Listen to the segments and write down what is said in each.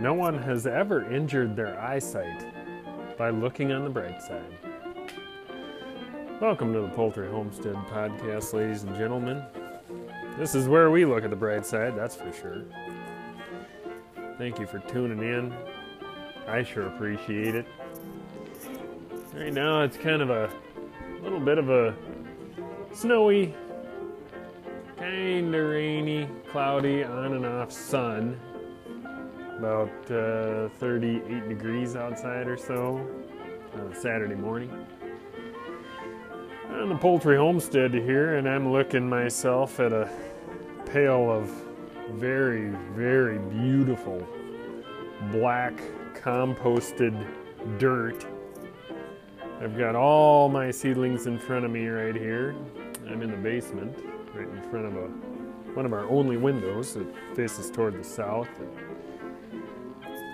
no one has ever injured their eyesight by looking on the bright side. Welcome to the Poultry Homestead Podcast, ladies and gentlemen. This is where we look at the bright side, that's for sure. Thank you for tuning in. I sure appreciate it. Right now, it's kind of a little bit of a snowy, kind of rainy, cloudy, on and off sun. About uh, 38 degrees outside or so on a Saturday morning. On the poultry homestead here, and I'm looking myself at a pail of very, very beautiful black composted dirt. I've got all my seedlings in front of me right here. I'm in the basement, right in front of a one of our only windows that faces toward the south.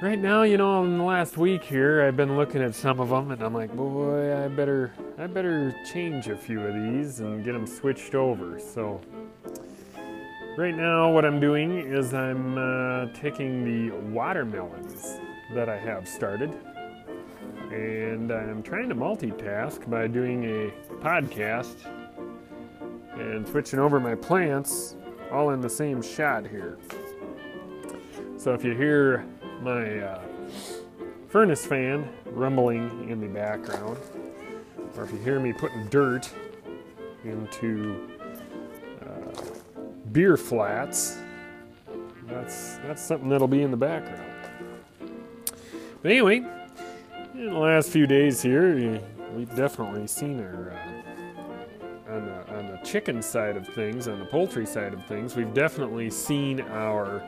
Right now, you know, in the last week here, I've been looking at some of them, and I'm like, boy, I better, I better change a few of these and get them switched over. So, right now, what I'm doing is I'm uh, taking the watermelons that I have started, and I'm trying to multitask by doing a podcast and switching over my plants all in the same shot here. So if you hear my uh, furnace fan rumbling in the background, or if you hear me putting dirt into uh, beer flats, that's that's something that'll be in the background. But anyway, in the last few days here, we've definitely seen our uh, on the on the chicken side of things, on the poultry side of things, we've definitely seen our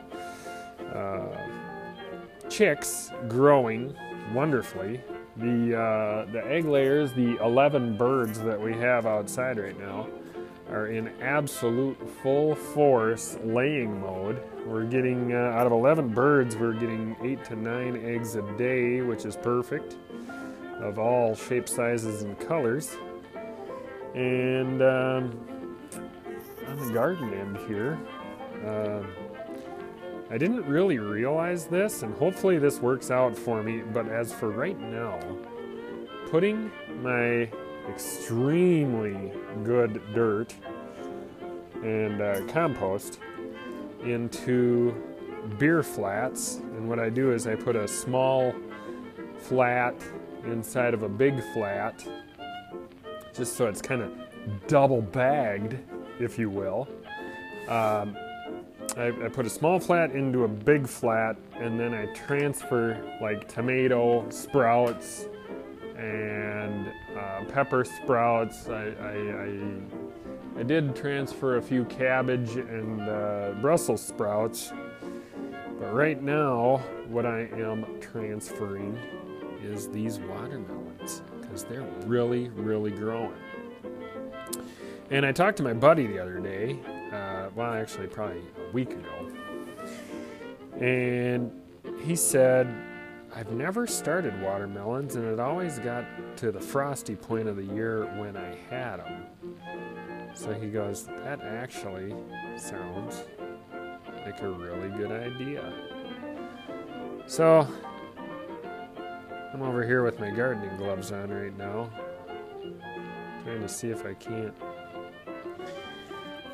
uh, chicks growing wonderfully. The uh, the egg layers, the 11 birds that we have outside right now, are in absolute full force laying mode. We're getting uh, out of 11 birds, we're getting eight to nine eggs a day, which is perfect, of all shapes, sizes, and colors. And um, on the garden end here. Uh, I didn't really realize this, and hopefully this works out for me, but as for right now, putting my extremely good dirt and uh, compost into beer flats, and what I do is I put a small flat inside of a big flat, just so it's kind of double bagged, if you will. Um, I, I, put a small flat into a big flat and then I transfer like tomato sprouts and uh, pepper sprouts. I, I, I, I, did transfer a few cabbage and uh, Brussels sprouts, but right now what I am transferring is these watermelons because they're really, really growing. And I talked to my buddy the other day uh, well, actually, probably a week ago. And he said, I've never started watermelons, and it always got to the frosty point of the year when I had them. So he goes, That actually sounds like a really good idea. So I'm over here with my gardening gloves on right now, trying to see if I can't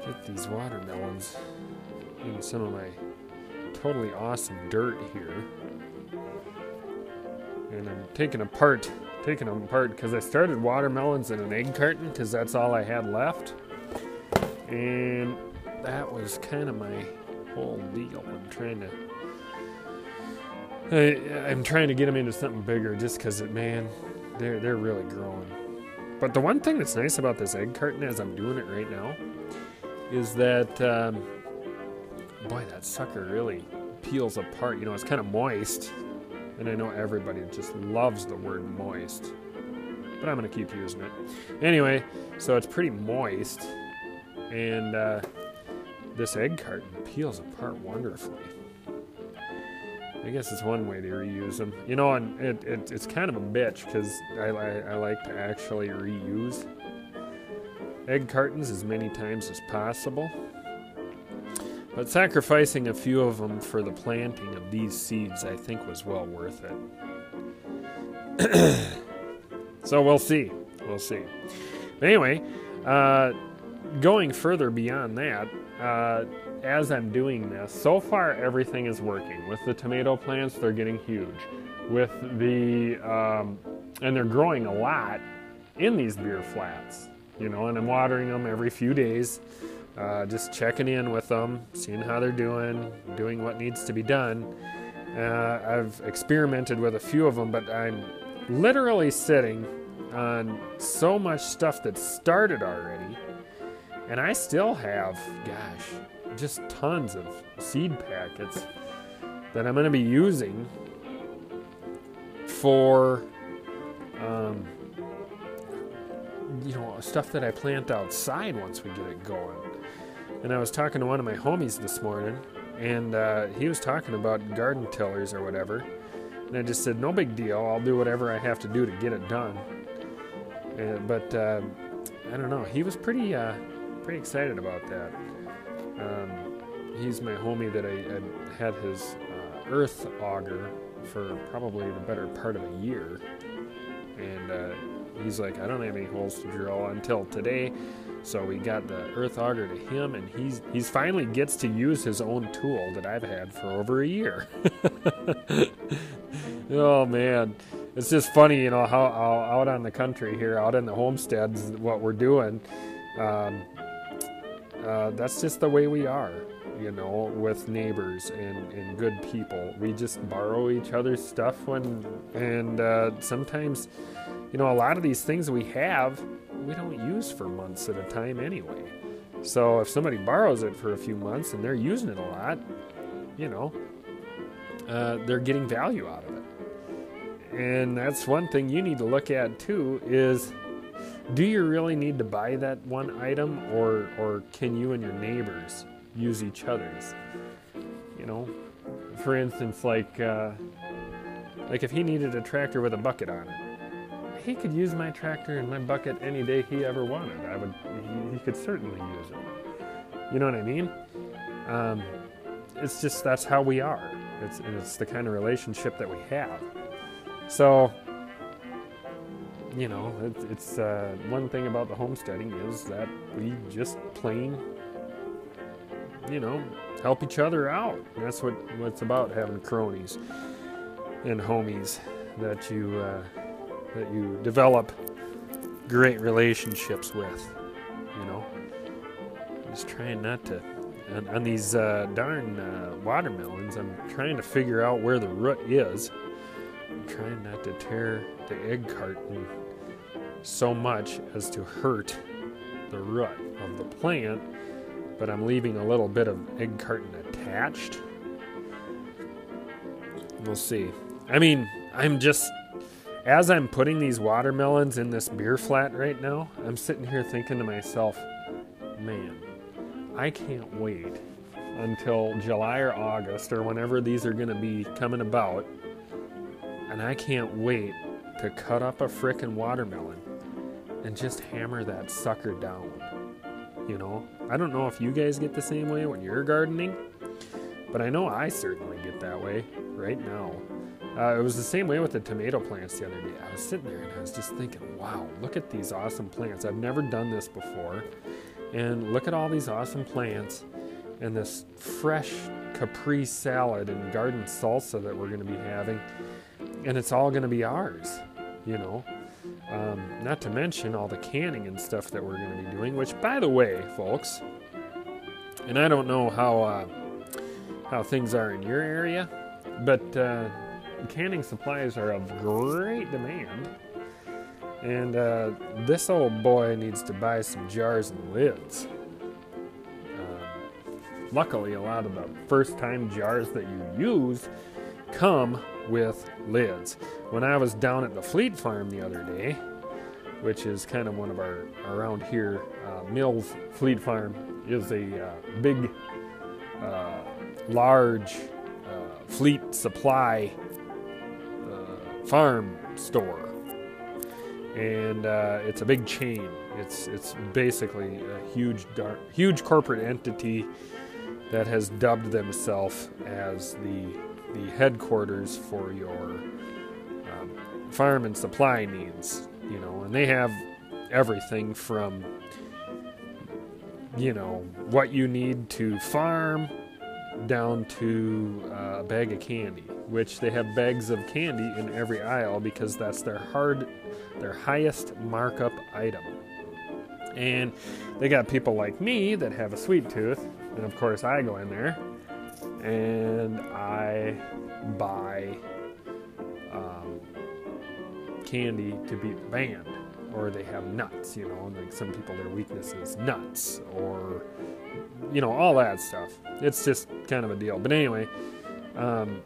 get these watermelons in some of my totally awesome dirt here. And I'm taking apart, taking them apart because I started watermelons in an egg carton because that's all I had left. And that was kind of my whole deal. I'm trying to I, am trying to get them into something bigger just because, man, they're, they're really growing. But the one thing that's nice about this egg carton as I'm doing it right now is that, um, boy, that sucker really peels apart. You know, it's kind of moist, and I know everybody just loves the word moist, but I'm to keep using it. Anyway, so it's pretty moist, and uh, this egg carton peels apart wonderfully. I guess it's one way to reuse them. You know, and it, it it's kind of a bitch because I, I, I like to actually reuse egg cartons as many times as possible. But sacrificing a few of them for the planting of these seeds, I think, was well worth it. so we'll see. We'll see. Anyway, uh, going further beyond that, uh, as I'm doing this, so far everything is working. With the tomato plants, they're getting huge. With the, um, and they're growing a lot in these beer flats, you know, and I'm watering them every few days, uh, just checking in with them, seeing how they're doing, doing what needs to be done. Uh, I've experimented with a few of them, but I'm literally sitting on so much stuff that started already, and I still have, gosh, just tons of seed packets that I'm going to be using for, um, you know, stuff that I plant outside once we get it going. And I was talking to one of my homies this morning, and uh, he was talking about garden tillers or whatever. And I just said, no big deal. I'll do whatever I have to do to get it done. But uh, I don't know. He was pretty, uh, pretty excited about that. Um, he's my homie that I, I had his uh, earth auger for probably the better part of a year. And uh, he's like, I don't have any holes to drill until today. So we got the earth auger to him, and he's he's finally gets to use his own tool that I've had for over a year. oh man, it's just funny, you know, how, how, out on the country here, out in the homesteads, what we're doing. Um, uh, that's just the way we are, you know, with neighbors and, and good people. We just borrow each other's stuff when, and uh, sometimes, you know, a lot of these things we have, we don't use for months at a time anyway. So if somebody borrows it for a few months and they're using it a lot, you know, uh, they're getting value out of it. And that's one thing you need to look at too is do you really need to buy that one item or or can you and your neighbors use each other's. You know for instance like uh, like if he needed a tractor with a bucket on it he could use my tractor and my bucket any day he ever wanted. I would he, he could certainly use it. You know what i mean? Um, it's just that's how we are. It's, it's the kind of relationship that we have. So you know, it's, it's uh, one thing about the homesteading is that we just plain, you know, help each other out. That's what what's about having cronies and homies that you uh, that you develop great relationships with. You know, just trying not to. On, on these uh, darn uh, watermelons, I'm trying to figure out where the root is. I'm trying not to tear the egg carton so much as to hurt the root of the plant, but I'm leaving a little bit of egg carton attached. We'll see. I mean, I'm just as I'm putting these watermelons in this beer flat right now, I'm sitting here thinking to myself, man, I can't wait until July or August or whenever these are going to be coming about. And I can't wait to cut up a frickin' watermelon and just hammer that sucker down. You know, I don't know if you guys get the same way when you're gardening, but I know I certainly get that way right now. Uh, it was the same way with the tomato plants the other day. I was sitting there and I was just thinking, wow, look at these awesome plants. I've never done this before. And look at all these awesome plants and this fresh capri salad and garden salsa that we're going to be having. And it's all going to be ours, you know. Um, not to mention all the canning and stuff that we're going to be doing, which, by the way, folks, and I don't know how uh, how things are in your area, but uh, canning supplies are of great demand. And uh, this old boy needs to buy some jars and lids. Um, luckily, a lot of the first time jars that you use come with lids. When I was down at the Fleet Farm the other day, which is kind of one of our around here, uh, Mills Fleet Farm is a uh, big, uh, large uh, fleet supply uh, farm store, and uh, it's a big chain. It's it's basically a huge, dark, huge corporate entity that has dubbed themselves as the the headquarters for your um, farm and supply needs. You know, and they have everything from you know what you need to farm down to uh, a bag of candy, which they have bags of candy in every aisle because that's their hard, their highest markup item. And they got people like me that have a sweet tooth, and of course I go in there and I buy um, candy to beat the band, or they have nuts, you know, like some people their weakness is nuts, or you know all that stuff. It's just kind of a deal. But anyway, um,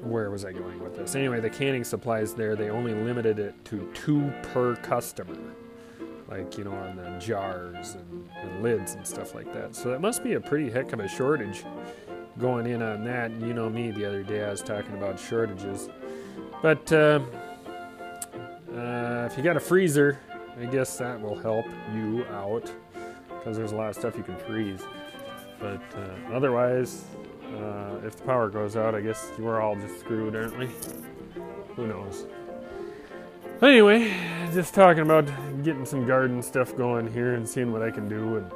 where was I going with this? Anyway, the canning supplies there they only limited it to two per customer like you know on the jars and, and, lids and stuff like that. So that must be a pretty heck of a shortage going in on that. You know me, the other day I was talking about shortages, but uh, uh, if you got a freezer, I guess that will help you out because there's a lot of stuff you can freeze. But uh, otherwise, uh, if the power goes out, I guess we're all just screwed, aren't we? Who knows? Anyway, just talking about getting some garden stuff going here and seeing what I can do, and,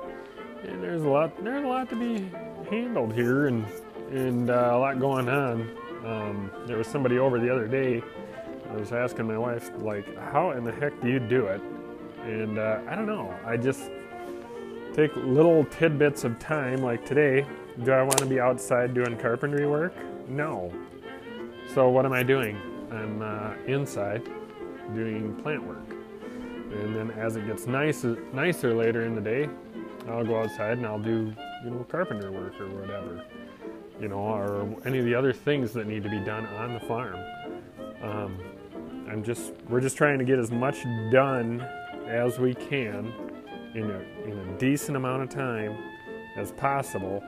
and there's a lot there's a lot to be handled here, and and uh, a lot going on. Um, there was somebody over the other day. I was asking my wife, like, how in the heck do you do it? And uh, I don't know. I just take little tidbits of time, like today. Do I want to be outside doing carpentry work? No. So what am I doing? I'm uh, inside doing plant work. And then as it gets nicer, nicer later in the day, I'll go outside and I'll do, you know, carpenter work or whatever, you know, or any of the other things that need to be done on the farm. Um, I'm just, we're just trying to get as much done as we can in a, in a decent amount of time as possible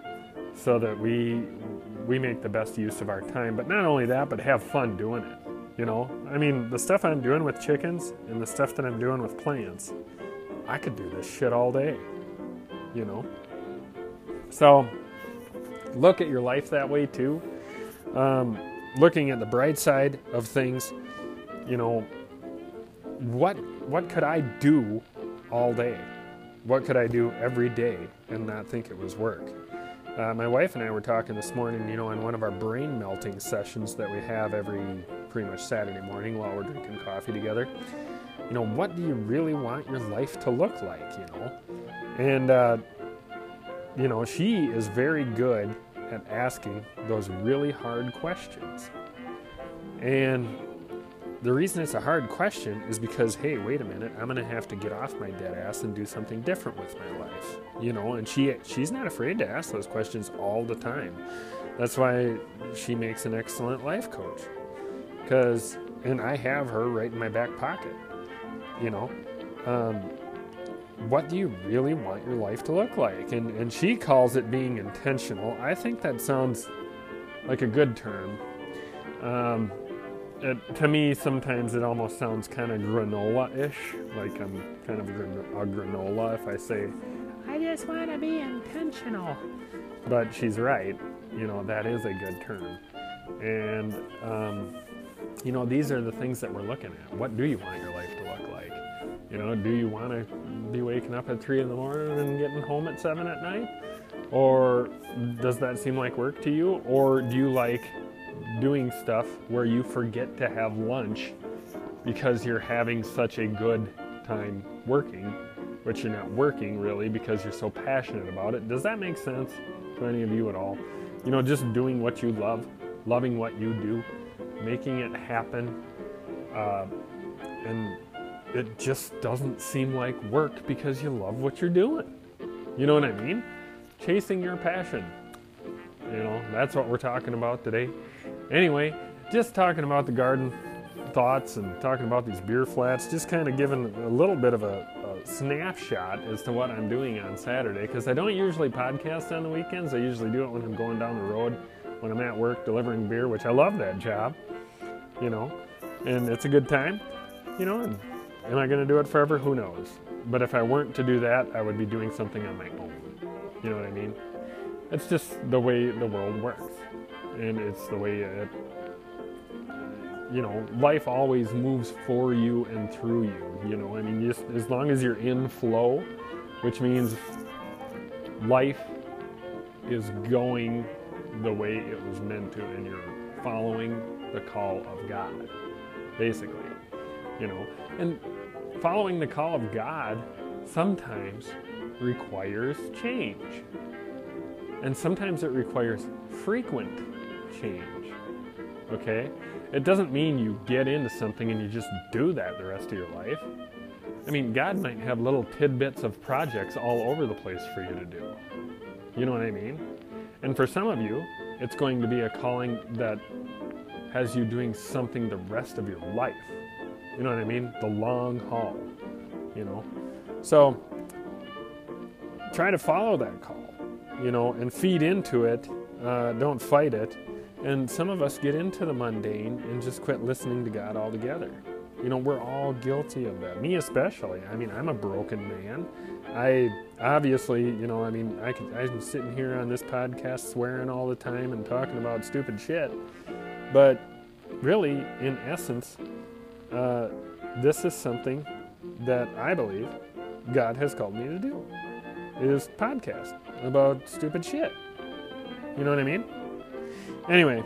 so that we we make the best use of our time. But not only that but have fun doing it you know, I mean, the stuff I'm doing with chickens and the stuff that I'm doing with plants, I could do this shit all day, you know. So, look at your life that way too. Um, looking at the bright side of things, you know, what what could I do all day? What could I do every day and not think it was work? Uh, my wife and I were talking this morning, you know, in one of our brain melting sessions that we have every pretty much Saturday morning while we're drinking coffee together. You know, what do you really want your life to look like, you know? And, uh, you know, she is very good at asking those really hard questions. And the reason it's a hard question is because, hey, wait a minute, I'm gonna have to get off my dead ass and do something different with my life, you know. And she she's not afraid to ask those questions all the time. That's why she makes an excellent life coach. Cause, and I have her right in my back pocket, you know. Um, what do you really want your life to look like? And and she calls it being intentional. I think that sounds like a good term. Um, it, to me, sometimes it almost sounds kind of granola-ish, like I'm kind of a granola if I say, I just want to be intentional. But she's right. You know, that is a good term. And, um, you know, these are the things that we're looking at. What do you want your life to? You know, do you want to be waking up at 3 in the morning and getting home at 7 at night? Or does that seem like work to you? Or do you like doing stuff where you forget to have lunch because you're having such a good time working, but you're not working really because you're so passionate about it. Does that make sense to any of you at all? You know, just doing what you love, loving what you do, making it happen, uh, and it just doesn't seem like work because you love what you're doing. You know what I mean? Chasing your passion. You know, that's what we're talking about today. Anyway, just talking about the garden thoughts and talking about these beer flats, just kind of giving a little bit of a, a snapshot as to what I'm doing on Saturday because I don't usually podcast on the weekends. I usually do it when I'm going down the road, when I'm at work delivering beer, which I love that job, you know, and it's a good time, you know. And am I going to do it forever? Who knows? But if I weren't to do that, I would be doing something on my own. You know what I mean? it's just the way the world works, and it's the way it. You know, life always moves for you and through you. You know, I mean, just as long as you're in flow, which means life is going the way it was meant to, and you're following the call of God, basically. You know, and following the call of God sometimes requires change. And sometimes it requires frequent change. Okay? It doesn't mean you get into something and you just do that the rest of your life. I mean, God might have little tidbits of projects all over the place for you to do. You know what I mean? And for some of you, it's going to be a calling that has you doing something the rest of your life. You know what I mean? The long haul, you know? So try to follow that call, you know, and feed into it. Uh, don't fight it. And some of us get into the mundane and just quit listening to God altogether. You know, we're all guilty of that. Me especially. I mean, I'm a broken man. I obviously, you know, I mean, I could, I'm sitting here on this podcast swearing all the time and talking about stupid shit. But really, in essence, uh, this is something that I believe God has called me to do. Is podcast about stupid shit. You know what I mean? Anyway,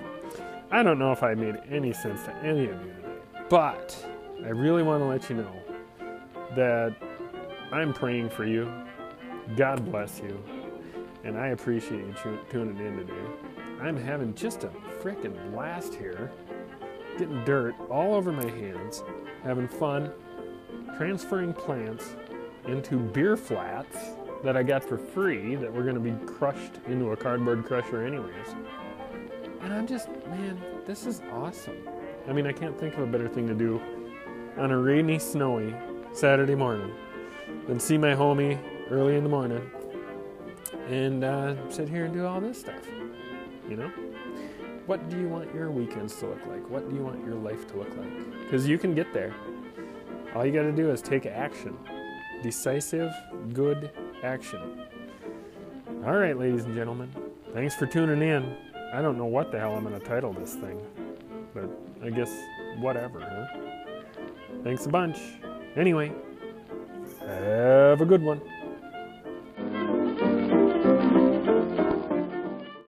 I don't know if I made any sense to any of you but I really want to let you know that I'm praying for you. God bless you. And I appreciate you tuning in today. I'm having just a freaking blast here, getting dirt all over my hands, having fun, transferring plants into beer flats that I got for free that were going to be crushed into a cardboard crusher, anyways. And I'm just, man, this is awesome. I mean, I can't think of a better thing to do on a rainy, snowy Saturday morning than see my homie early in the morning and uh, sit here and do all this stuff. You know? What do you want your weekends to look like? What do you want your life to look like? Because you can get there. All you got to do is take action. Decisive, good action. All right, ladies and gentlemen, thanks for tuning in. I don't know what the hell I'm going to title this thing, but I guess whatever, huh? Thanks a bunch. Anyway, have a good one.